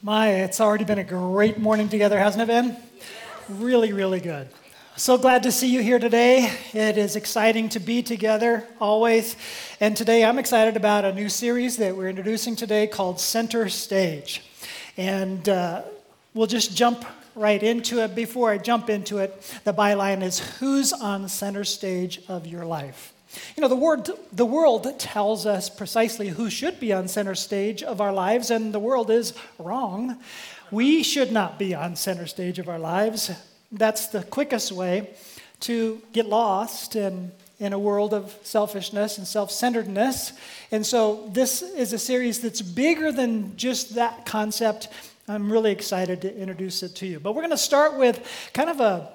My, it's already been a great morning together, hasn't it been? Really, really good. So glad to see you here today. It is exciting to be together always. And today I'm excited about a new series that we're introducing today called Center Stage. And uh, we'll just jump right into it. Before I jump into it, the byline is Who's on center stage of your life? You know, the, word, the world tells us precisely who should be on center stage of our lives, and the world is wrong. We should not be on center stage of our lives. That's the quickest way to get lost in, in a world of selfishness and self centeredness. And so, this is a series that's bigger than just that concept. I'm really excited to introduce it to you. But we're going to start with kind of a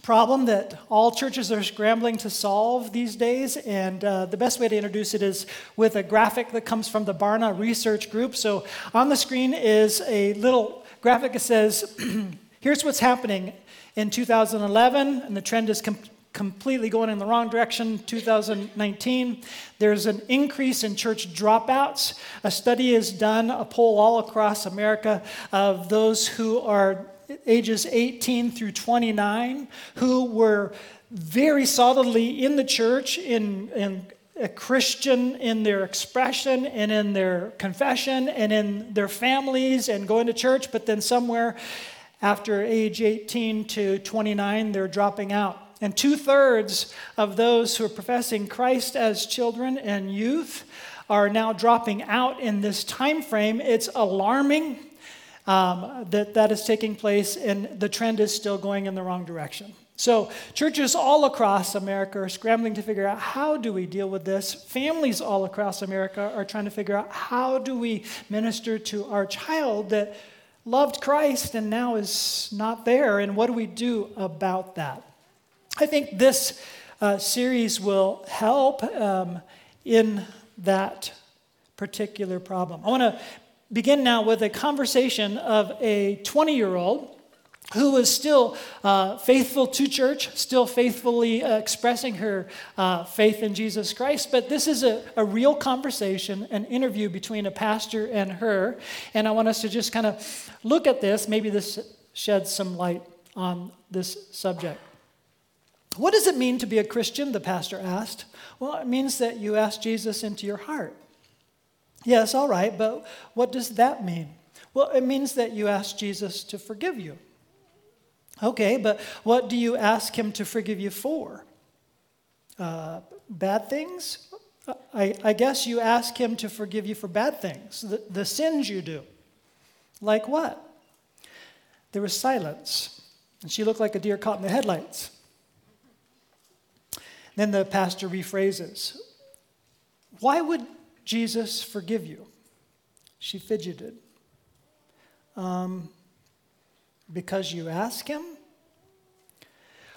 problem that all churches are scrambling to solve these days. And uh, the best way to introduce it is with a graphic that comes from the Barna Research Group. So on the screen is a little graphic that says, here's what's happening in 2011, and the trend is com- completely going in the wrong direction 2019 there's an increase in church dropouts a study is done a poll all across america of those who are ages 18 through 29 who were very solidly in the church, in, in a Christian in their expression and in their confession and in their families and going to church, but then somewhere after age 18 to 29, they're dropping out. And two thirds of those who are professing Christ as children and youth are now dropping out in this time frame. It's alarming um, that that is taking place, and the trend is still going in the wrong direction. So, churches all across America are scrambling to figure out how do we deal with this. Families all across America are trying to figure out how do we minister to our child that loved Christ and now is not there, and what do we do about that? I think this uh, series will help um, in that particular problem. I want to begin now with a conversation of a 20 year old who was still uh, faithful to church, still faithfully uh, expressing her uh, faith in Jesus Christ. But this is a, a, real conversation, an interview between a pastor and her. And I want us to just kind of look at this. Maybe this sheds some light on this subject. What does it mean to be a Christian? The pastor asked. Well, it means that you ask Jesus into your heart. Yes, all right, but what does that mean? Well, it means that you ask Jesus to forgive you. Okay, but what do you ask him to forgive you for? Uh, bad things? I, I, guess you ask him to forgive you for bad things, the, the sins you do. Like what? There was silence, and she looked like a deer caught in the headlights. Then the pastor rephrases Why would Jesus, forgive you. She fidgeted. Um, because you ask him?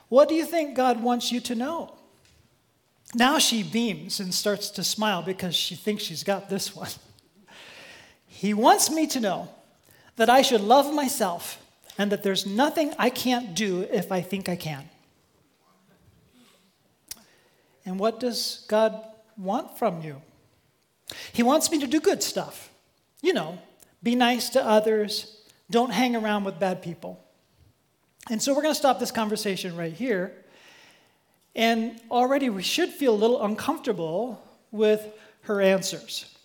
What do you think God wants you to know? Now she beams and starts to smile because she thinks she's got this one. He wants me to know that I should love myself and that there's nothing I can't do if I think I can. And what does God want from you? He wants me to do good stuff. You know, be nice to others, don't hang around with bad people. And so we're going to stop this conversation right here. And already we should feel a little uncomfortable with her answers.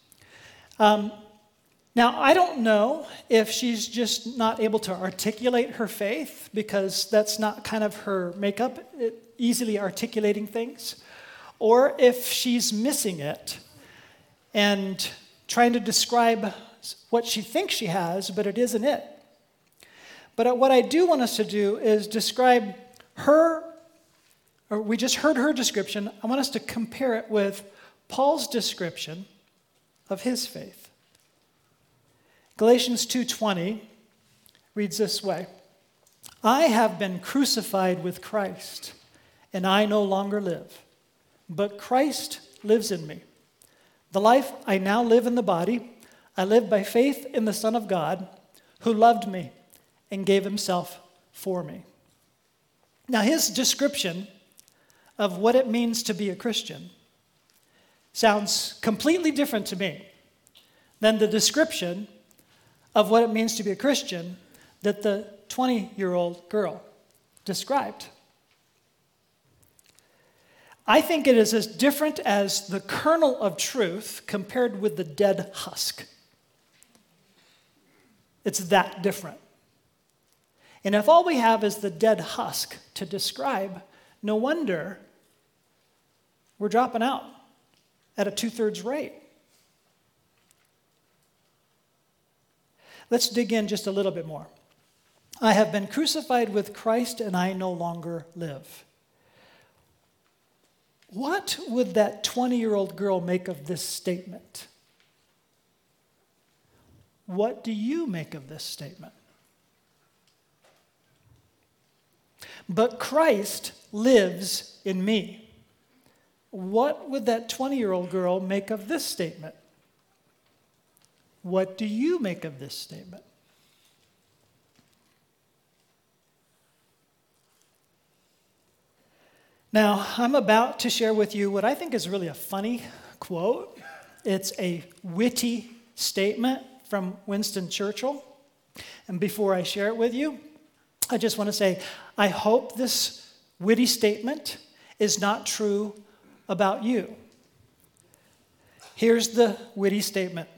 Um, now, I don't know if she's just not able to articulate her faith because that's not kind of her makeup, easily articulating things, or if she's missing it and trying to describe what she thinks she has, but it isn't it. But uh, what I do want us to do is describe her, or we just heard her description. I want us to compare it with Paul's description of his faith. Galatians 2:20 reads this way: I have been crucified with Christ, and I no longer live, but Christ lives in me. The life I now live in the body, I live by faith in the Son of God who loved me and gave himself for me. Now, his description of what it means to be a Christian sounds completely different to me than the description of what it means to be a Christian that the 20 year old girl described. I think it is as different as the kernel of truth compared with the dead husk. It's that different. And if all we have is the dead husk to describe, no wonder we're dropping out at a two thirds rate. Let's dig in just a little bit more. I have been crucified with Christ and I no longer live. What would that 20 year old girl make of this statement? What do you make of this statement? But Christ lives in me. What would that 20 year old girl make of this statement? What do you make of this statement? Now, I'm about to share with you what I think is really a funny quote. It's a witty statement from Winston Churchill. And before I share it with you, I just want to say I hope this witty statement is not true about you. Here's the witty statement.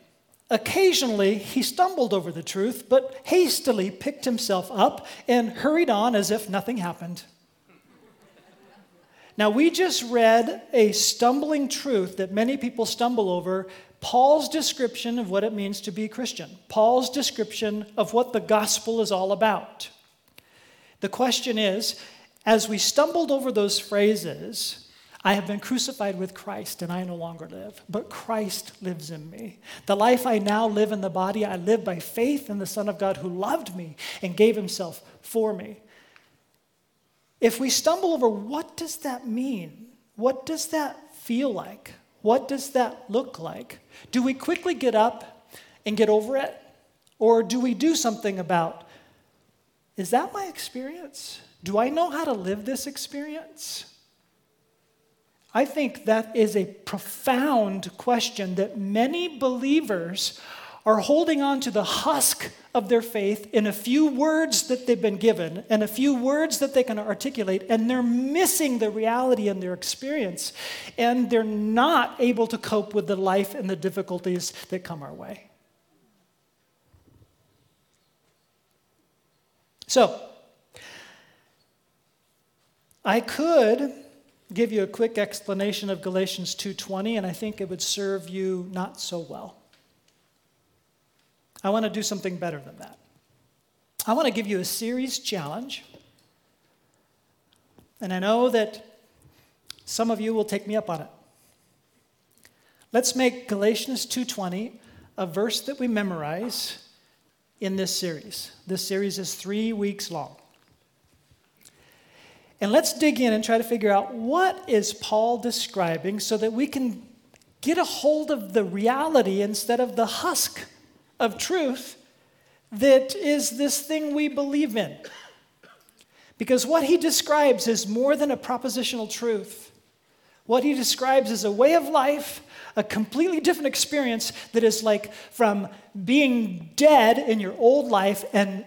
Occasionally, he stumbled over the truth, but hastily picked himself up and hurried on as if nothing happened. Now, we just read a stumbling truth that many people stumble over Paul's description of what it means to be Christian, Paul's description of what the gospel is all about. The question is as we stumbled over those phrases, I have been crucified with Christ and I no longer live, but Christ lives in me. The life I now live in the body, I live by faith in the Son of God who loved me and gave himself for me. If we stumble over what does that mean? What does that feel like? What does that look like? Do we quickly get up and get over it? Or do we do something about, is that my experience? Do I know how to live this experience? I think that is a profound question that many believers are holding on to the husk of their faith in a few words that they've been given and a few words that they can articulate, and they're missing the reality in their experience, and they're not able to cope with the life and the difficulties that come our way. So, I could give you a quick explanation of Galatians 2:20 and I think it would serve you not so well. I want to do something better than that. I want to give you a series challenge. And I know that some of you will take me up on it. Let's make Galatians 2:20 a verse that we memorize in this series. This series is 3 weeks long. And let's dig in and try to figure out what is Paul describing so that we can get a hold of the reality instead of the husk of truth that is this thing we believe in. Because what he describes is more than a propositional truth. What he describes is a way of life, a completely different experience that is like from being dead in your old life and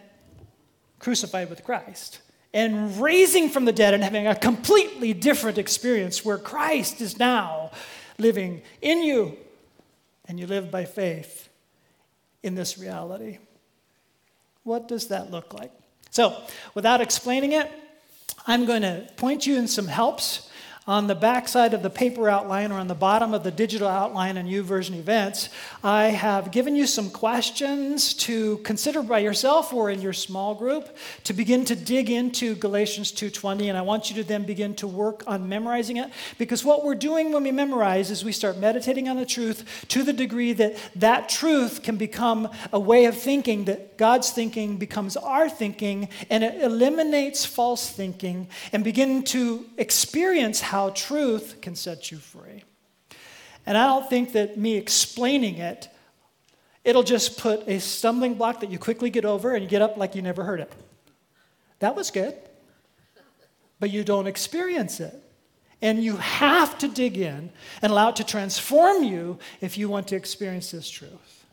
crucified with Christ, and raising from the dead and having a completely different experience where Christ is now living in you and you live by faith in this reality. What does that look like? So, without explaining it, I'm going to point you in some helps on the back side of the paper outline or on the bottom of the digital outline in YouVersion events, I have given you some questions to consider by yourself or in your small group to begin to dig into Galatians 2:20 and I want you to then begin to work on memorizing it because what we're doing when we memorize is we start meditating on the truth to the degree that that truth can become a way of thinking that God's thinking becomes our thinking and it eliminates false thinking and begin to experience how how truth can set you free. And I don't think that me explaining it, it'll just put a stumbling block that you quickly get over and you get up like you never heard it. That was good, but you don't experience it. And you have to dig in and allow it to transform you if you want to experience this truth.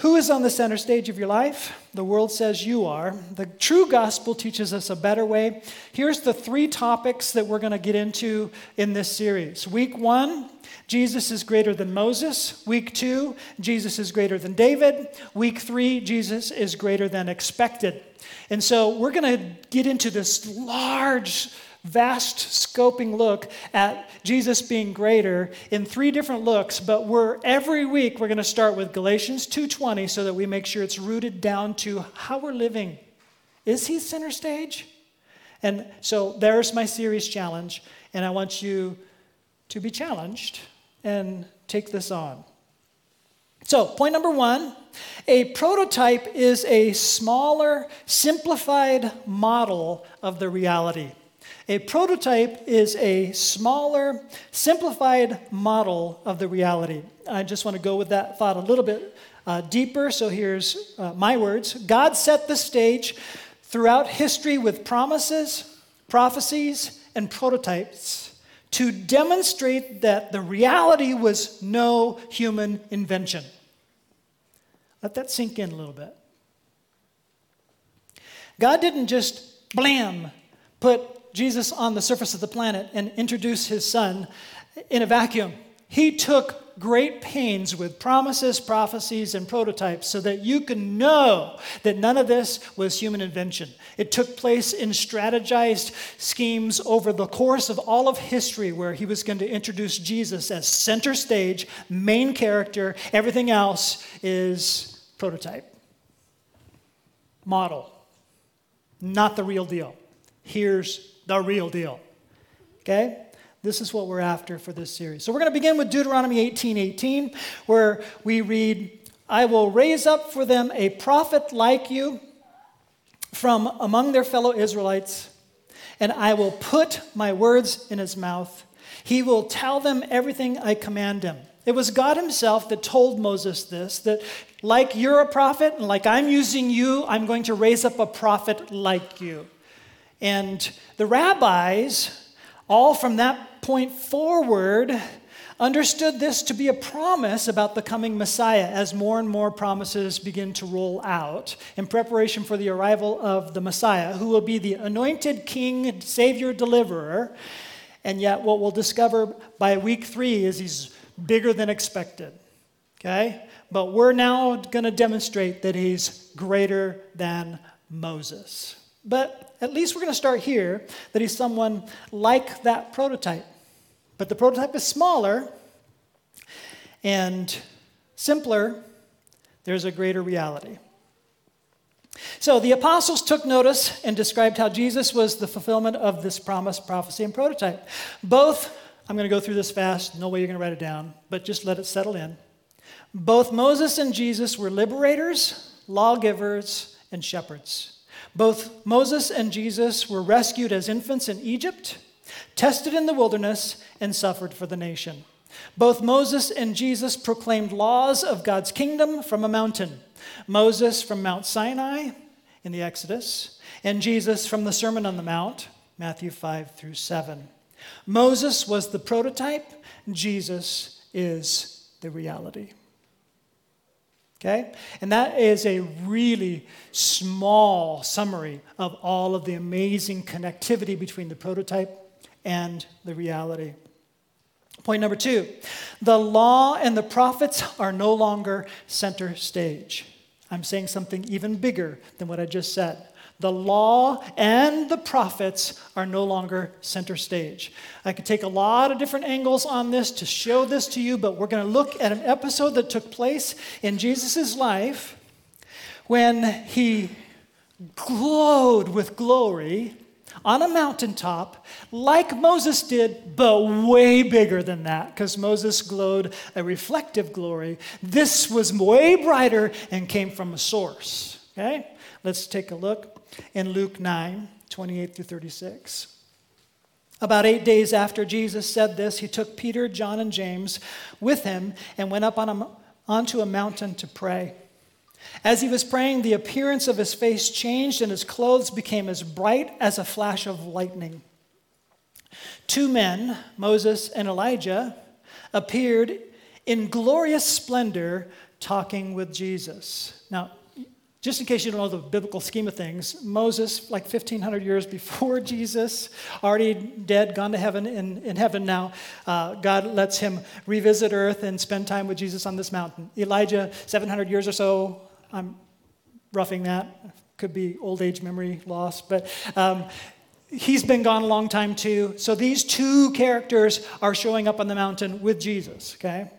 Who is on the center stage of your life? The world says you are. The true gospel teaches us a better way. Here's the three topics that we're going to get into in this series. Week one, Jesus is greater than Moses. Week two, Jesus is greater than David. Week three, Jesus is greater than expected. And so we're going to get into this large vast scoping look at Jesus being greater in three different looks, but we're every week we're going to start with Galatians 2:20 so that we make sure it's rooted down to how we're living. Is he center stage? And so there's my series challenge, and I want you to be challenged and take this on. So, point number one a prototype is a smaller, simplified model of the reality. A prototype is a smaller, simplified model of the reality. I just want to go with that thought a little bit uh, deeper. So here's uh, my words God set the stage throughout history with promises, prophecies, and prototypes to demonstrate that the reality was no human invention. Let that sink in a little bit. God didn't just blam, put Jesus on the surface of the planet and introduce his son in a vacuum. He took great pains with promises, prophecies, and prototypes so that you can know that none of this was human invention. It took place in strategized schemes over the course of all of history where he was going to introduce Jesus as center stage, main character. Everything else is prototype, model, not the real deal. Here's the real deal. Okay? This is what we're after for this series. So we're going to begin with Deuteronomy 18 18, where we read, I will raise up for them a prophet like you from among their fellow Israelites, and I will put my words in his mouth. He will tell them everything I command him. It was God Himself that told Moses this that, like you're a prophet, and like I'm using you, I'm going to raise up a prophet like you. And the rabbis, all from that point forward, understood this to be a promise about the coming Messiah as more and more promises begin to roll out in preparation for the arrival of the Messiah, who will be the anointed king, savior, deliverer. And yet, what we'll discover by week three is he's bigger than expected. Okay? But we're now going to demonstrate that he's greater than Moses. But at least we're going to start here that he's someone like that prototype. But the prototype is smaller and simpler. There's a greater reality. So the apostles took notice and described how Jesus was the fulfillment of this promise, prophecy, and prototype. Both, I'm going to go through this fast, no way you're going to write it down, but just let it settle in. Both Moses and Jesus were liberators, lawgivers, and shepherds. Both Moses and Jesus were rescued as infants in Egypt, tested in the wilderness, and suffered for the nation. Both Moses and Jesus proclaimed laws of God's kingdom from a mountain. Moses from Mount Sinai in the Exodus, and Jesus from the Sermon on the Mount, Matthew 5 through 7. Moses was the prototype, Jesus is the reality. Okay? And that is a really small summary of all of the amazing connectivity between the prototype and the reality. Point number two the law and the prophets are no longer center stage. I'm saying something even bigger than what I just said. The law and the prophets are no longer center stage. I could take a lot of different angles on this to show this to you, but we're going to look at an episode that took place in Jesus' life when he glowed with glory on a mountaintop, like Moses did, but way bigger than that, because Moses glowed a reflective glory. This was way brighter and came from a source. Okay? Let's take a look in Luke 9 28 through 36. About eight days after Jesus said this, he took Peter, John, and James with him and went up on a, onto a mountain to pray. As he was praying, the appearance of his face changed and his clothes became as bright as a flash of lightning. Two men, Moses and Elijah, appeared in glorious splendor talking with Jesus. Now, just in case you don't know the biblical scheme of things, Moses, like 1,500 years before Jesus, already dead, gone to heaven, in, in heaven now, uh, God lets him revisit earth and spend time with Jesus on this mountain. Elijah, 700 years or so, I'm roughing that, could be old age memory loss, but um, he's been gone a long time too. So these two characters are showing up on the mountain with Jesus, okay?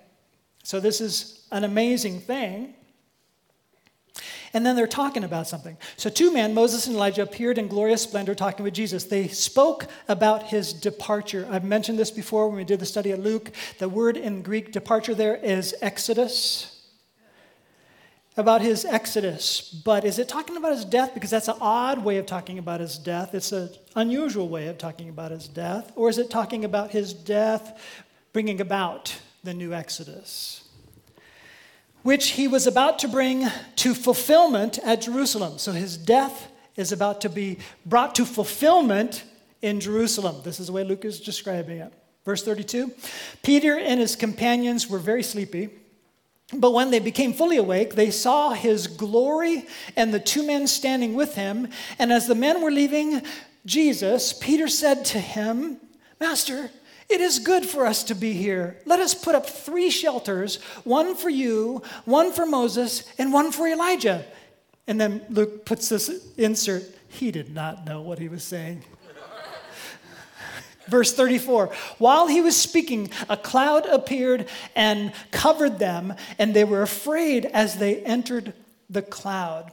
So this is an amazing thing. And then they're talking about something. So, two men, Moses and Elijah, appeared in glorious splendor talking with Jesus. They spoke about his departure. I've mentioned this before when we did the study at Luke. The word in Greek, departure, there is exodus. About his exodus. But is it talking about his death? Because that's an odd way of talking about his death. It's an unusual way of talking about his death. Or is it talking about his death bringing about the new exodus? Which he was about to bring to fulfillment at Jerusalem. So his death is about to be brought to fulfillment in Jerusalem. This is the way Luke is describing it. Verse 32 Peter and his companions were very sleepy. But when they became fully awake, they saw his glory and the two men standing with him. And as the men were leaving Jesus, Peter said to him, Master, it is good for us to be here. Let us put up three shelters one for you, one for Moses, and one for Elijah. And then Luke puts this insert. He did not know what he was saying. Verse 34 While he was speaking, a cloud appeared and covered them, and they were afraid as they entered the cloud.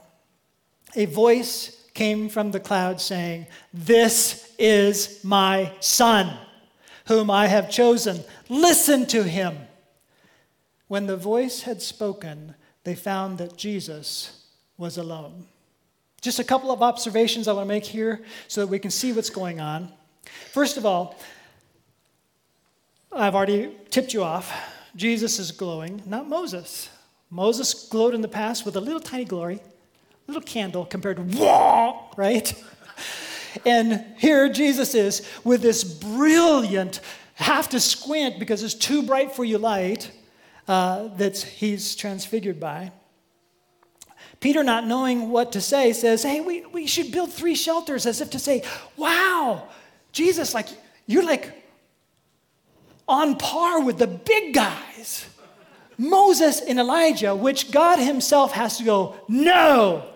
A voice came from the cloud saying, This is my son whom I have chosen. Listen to him. When the voice had spoken, they found that Jesus was alone. Just a couple of observations I want to make here so that we can see what's going on. First of all, I've already tipped you off. Jesus is glowing, not Moses. Moses glowed in the past with a little tiny glory, a little candle compared to whoa, right? And here Jesus is with this brilliant, have to squint because it's too bright for you light uh, that he's transfigured by. Peter, not knowing what to say, says, Hey, we, we should build three shelters, as if to say, Wow, Jesus, like, you're like on par with the big guys. Moses and Elijah, which God Himself has to go, No,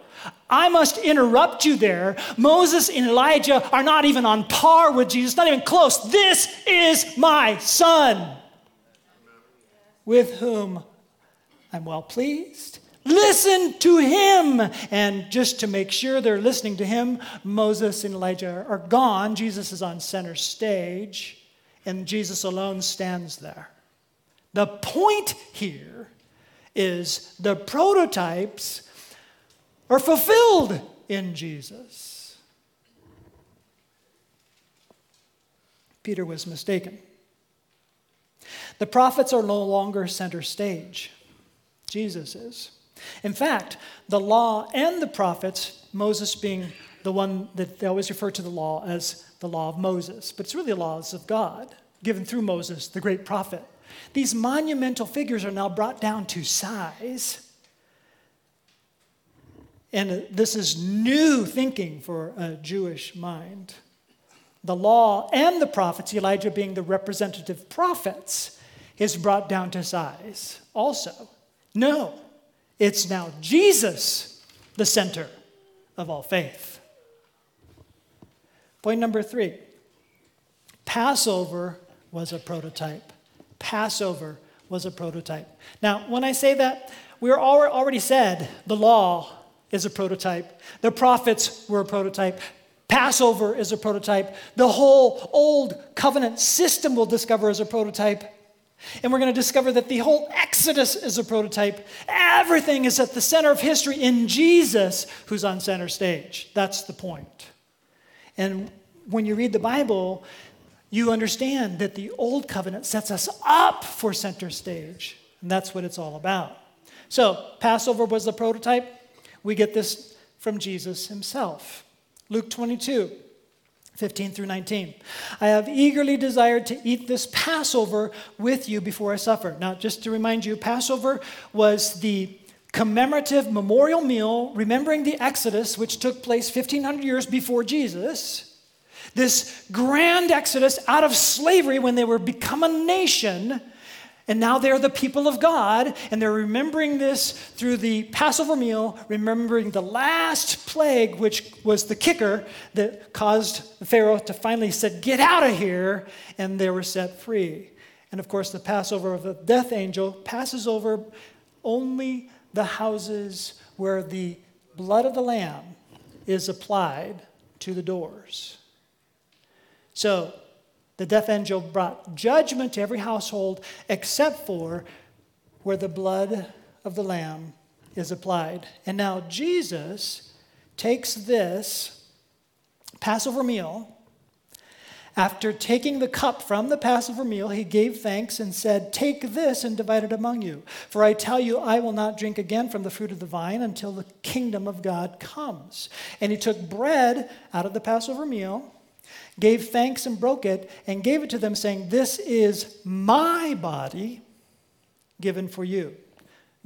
I must interrupt you there. Moses and Elijah are not even on par with Jesus, not even close. This is my son, with whom I'm well pleased. Listen to him. And just to make sure they're listening to him, Moses and Elijah are gone. Jesus is on center stage, and Jesus alone stands there. The point here is the prototypes are fulfilled in Jesus. Peter was mistaken. The prophets are no longer center stage, Jesus is. In fact, the law and the prophets, Moses being the one that they always refer to the law as the law of Moses, but it's really the laws of God given through Moses, the great prophet. These monumental figures are now brought down to size and this is new thinking for a Jewish mind. The law and the prophets, Elijah being the representative prophets, is brought down to size also. No, it's now Jesus, the center of all faith. Point number three Passover was a prototype. Passover was a prototype. Now, when I say that, we already said the law is a prototype. The prophets were a prototype. Passover is a prototype. The whole old covenant system we'll discover as a prototype. And we're going to discover that the whole Exodus is a prototype. Everything is at the center of history in Jesus, who's on center stage. That's the point. And when you read the Bible, you understand that the old covenant sets us up for center stage. And that's what it's all about. So, Passover was the prototype. We get this from Jesus himself. Luke 22. 15 through 19. I have eagerly desired to eat this Passover with you before I suffer. Now, just to remind you, Passover was the commemorative memorial meal remembering the Exodus, which took place 1500 years before Jesus. This grand Exodus out of slavery when they were become a nation and now they're the people of God, and they're remembering this through the Passover meal, remembering the last plague, which was the kicker that caused Pharaoh to finally said, "Get out of here," and they were set free. And of course, the Passover of the death angel passes over only the houses where the blood of the lamb is applied to the doors. So the death angel brought judgment to every household except for where the blood of the Lamb is applied. And now Jesus takes this Passover meal. After taking the cup from the Passover meal, he gave thanks and said, Take this and divide it among you. For I tell you, I will not drink again from the fruit of the vine until the kingdom of God comes. And he took bread out of the Passover meal gave thanks and broke it, and gave it to them, saying, This is my body given for you.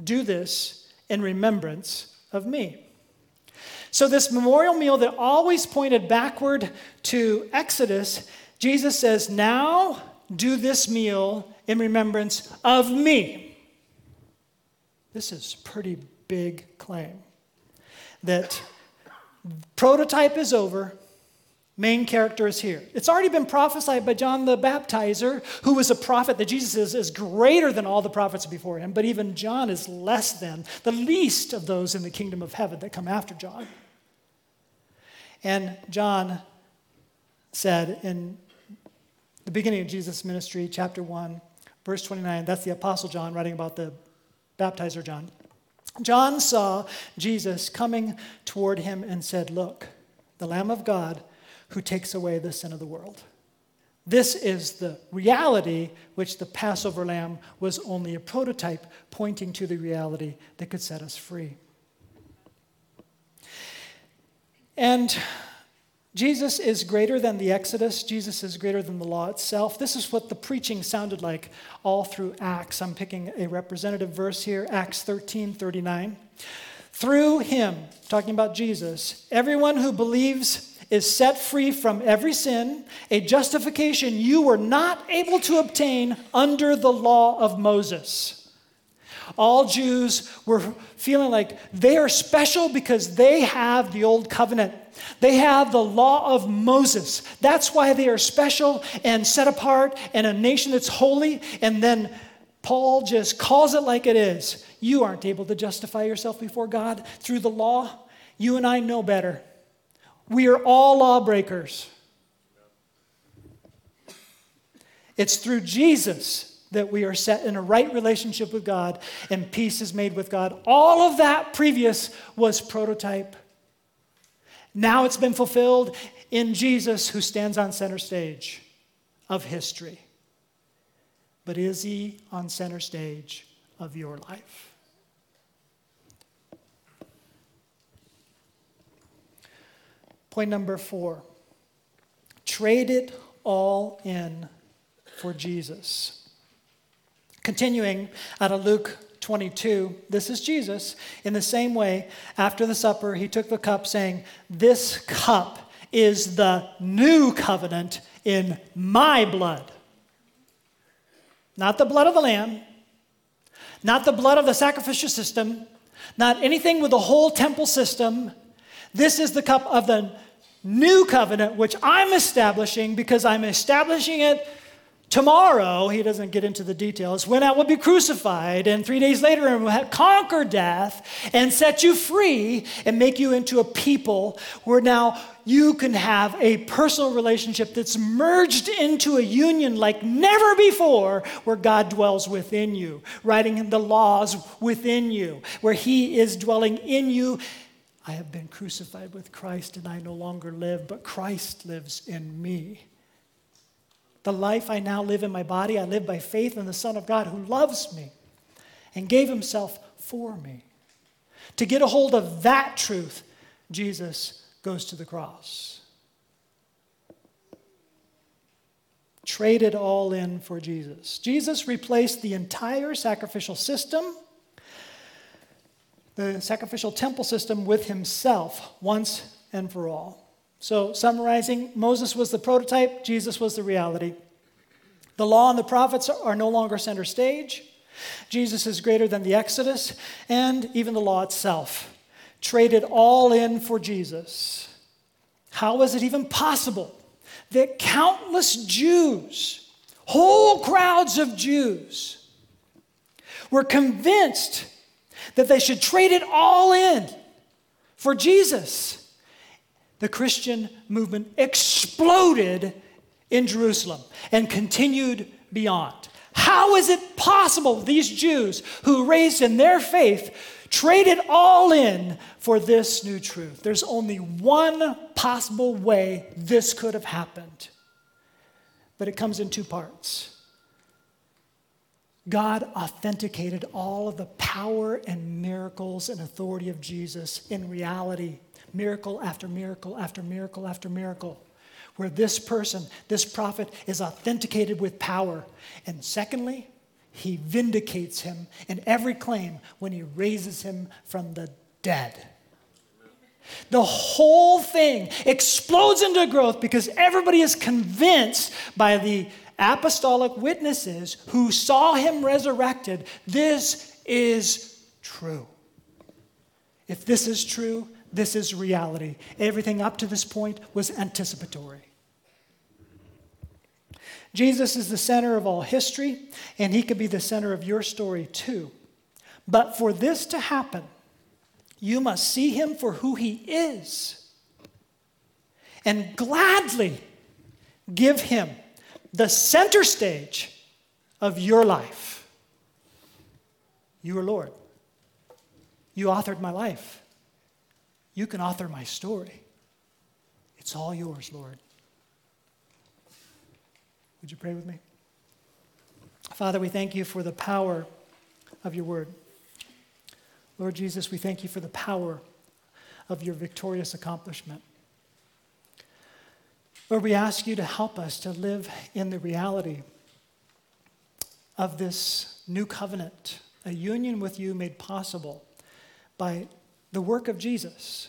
Do this in remembrance of me. So, this memorial meal that always pointed backward to Exodus, Jesus says, Now do this meal in remembrance of me. This is pretty big claim that prototype is over main character is here. It's already been prophesied by John the Baptizer, who was a prophet that Jesus is, is greater than all the prophets before him, but even John is less than the least of those in the kingdom of heaven that come after John. And John said in the beginning of Jesus' ministry, chapter 1, verse 29, that's the Apostle John writing about the baptizer John. John saw Jesus coming toward him and said, Look, the Lamb of God who takes away the sin of the world. This is the reality which the Passover lamb was only a prototype pointing to the reality that could set us free. And Jesus is greater than the Exodus. Jesus is greater than the law itself. This is what the preaching sounded like all through Acts. I'm picking a representative verse here, Acts 13 39. Through him, talking about Jesus, everyone who believes is set free from every sin, a justification you were not able to obtain under the law of Moses. All Jews were feeling like they are special because they have the old covenant. They have the law of Moses. That's why they are special and set apart and a nation that's holy. And then Paul just calls it like it is. You aren't able to justify yourself before God through the law. You and I know better. We are all lawbreakers. It's through Jesus that we are set in a right relationship with God and peace is made with God. All of that previous was prototype. Now it's been fulfilled in Jesus who stands on center stage of history. But is he on center stage of your life? Point number four trade it all in for Jesus. Continuing out of Luke 22, this is Jesus. In the same way, after the supper, he took the cup, saying, This cup is the new covenant in my blood. Not the blood of the Lamb, not the blood of the sacrificial system, not anything with the whole temple system. This is the cup of the new covenant, which I'm establishing because I'm establishing it tomorrow. He doesn't get into the details. When I will be crucified, and three days later, and will conquer death and set you free and make you into a people where now you can have a personal relationship that's merged into a union like never before, where God dwells within you, writing the laws within you, where He is dwelling in you I have been crucified with Christ and I no longer live, but Christ lives in me. The life I now live in my body, I live by faith in the Son of God who loves me and gave himself for me. To get a hold of that truth, Jesus goes to the cross. traded all in for Jesus. Jesus replaced the entire sacrificial system, the sacrificial temple system, with himself once and for all. So, summarizing, Moses was the prototype, Jesus was the reality. The law and the prophets are no longer center stage. Jesus is greater than the Exodus and even the law itself. Traded all in for Jesus. How was it even possible that countless Jews, whole crowds of Jews, were convinced that they should trade it all in for Jesus? the Christian movement exploded in Jerusalem and continued beyond. How is it possible these Jews who raised in their faith traded all in for this new truth? There's only one possible way this could have happened, but it comes in two parts. God authenticated all of the power and miracles and authority of Jesus in reality miracle after miracle after miracle after miracle, where this person, this prophet, is authenticated with power. And secondly, he vindicates him in every claim when he raises him from the dead. The whole thing explodes into growth because everybody is convinced by the apostolic witnesses who saw him resurrected this is true. If this is true, this is reality. Everything up to this point was anticipatory. Jesus is the center of all history, and he could be the center of your story too. But for this to happen, you must see him for who he is and gladly give him the center stage of your life. You are Lord. You authored my life. You can author my story. It's all yours, Lord. Would you pray with me? Father, we thank you for the power of your word. Lord Jesus, we thank you for the power of your victorious accomplishment. Lord, we ask you to help us to live in the reality of this new covenant, a union with you made possible by the work of Jesus.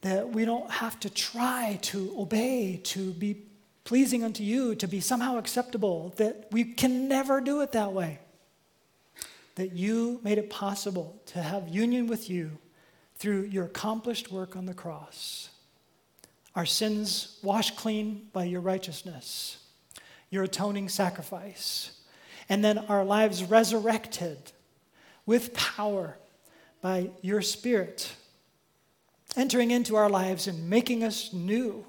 That we don't have to try to obey, to be pleasing unto you, to be somehow acceptable, that we can never do it that way. That you made it possible to have union with you through your accomplished work on the cross. Our sins washed clean by your righteousness, your atoning sacrifice, and then our lives resurrected with power by your Spirit entering into our lives and making us new.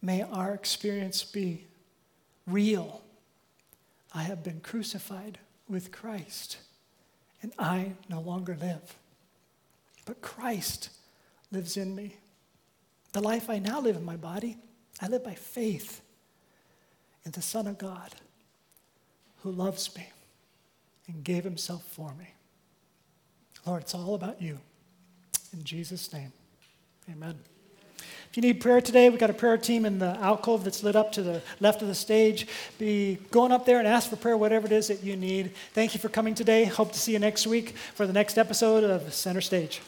May our experience be real. I have been crucified with Christ, and I no longer live, but Christ lives in me. The life I now live in my body, I live by faith in the Son of God who loves me and gave himself for me. Lord, it's all about you. In Jesus' name, amen. If you need prayer today, we've got a prayer team in the alcove that's lit up to the left of the stage. Be going up there and ask for prayer, whatever it is that you need. Thank you for coming today. Hope to see you next week for the next episode of Center Stage.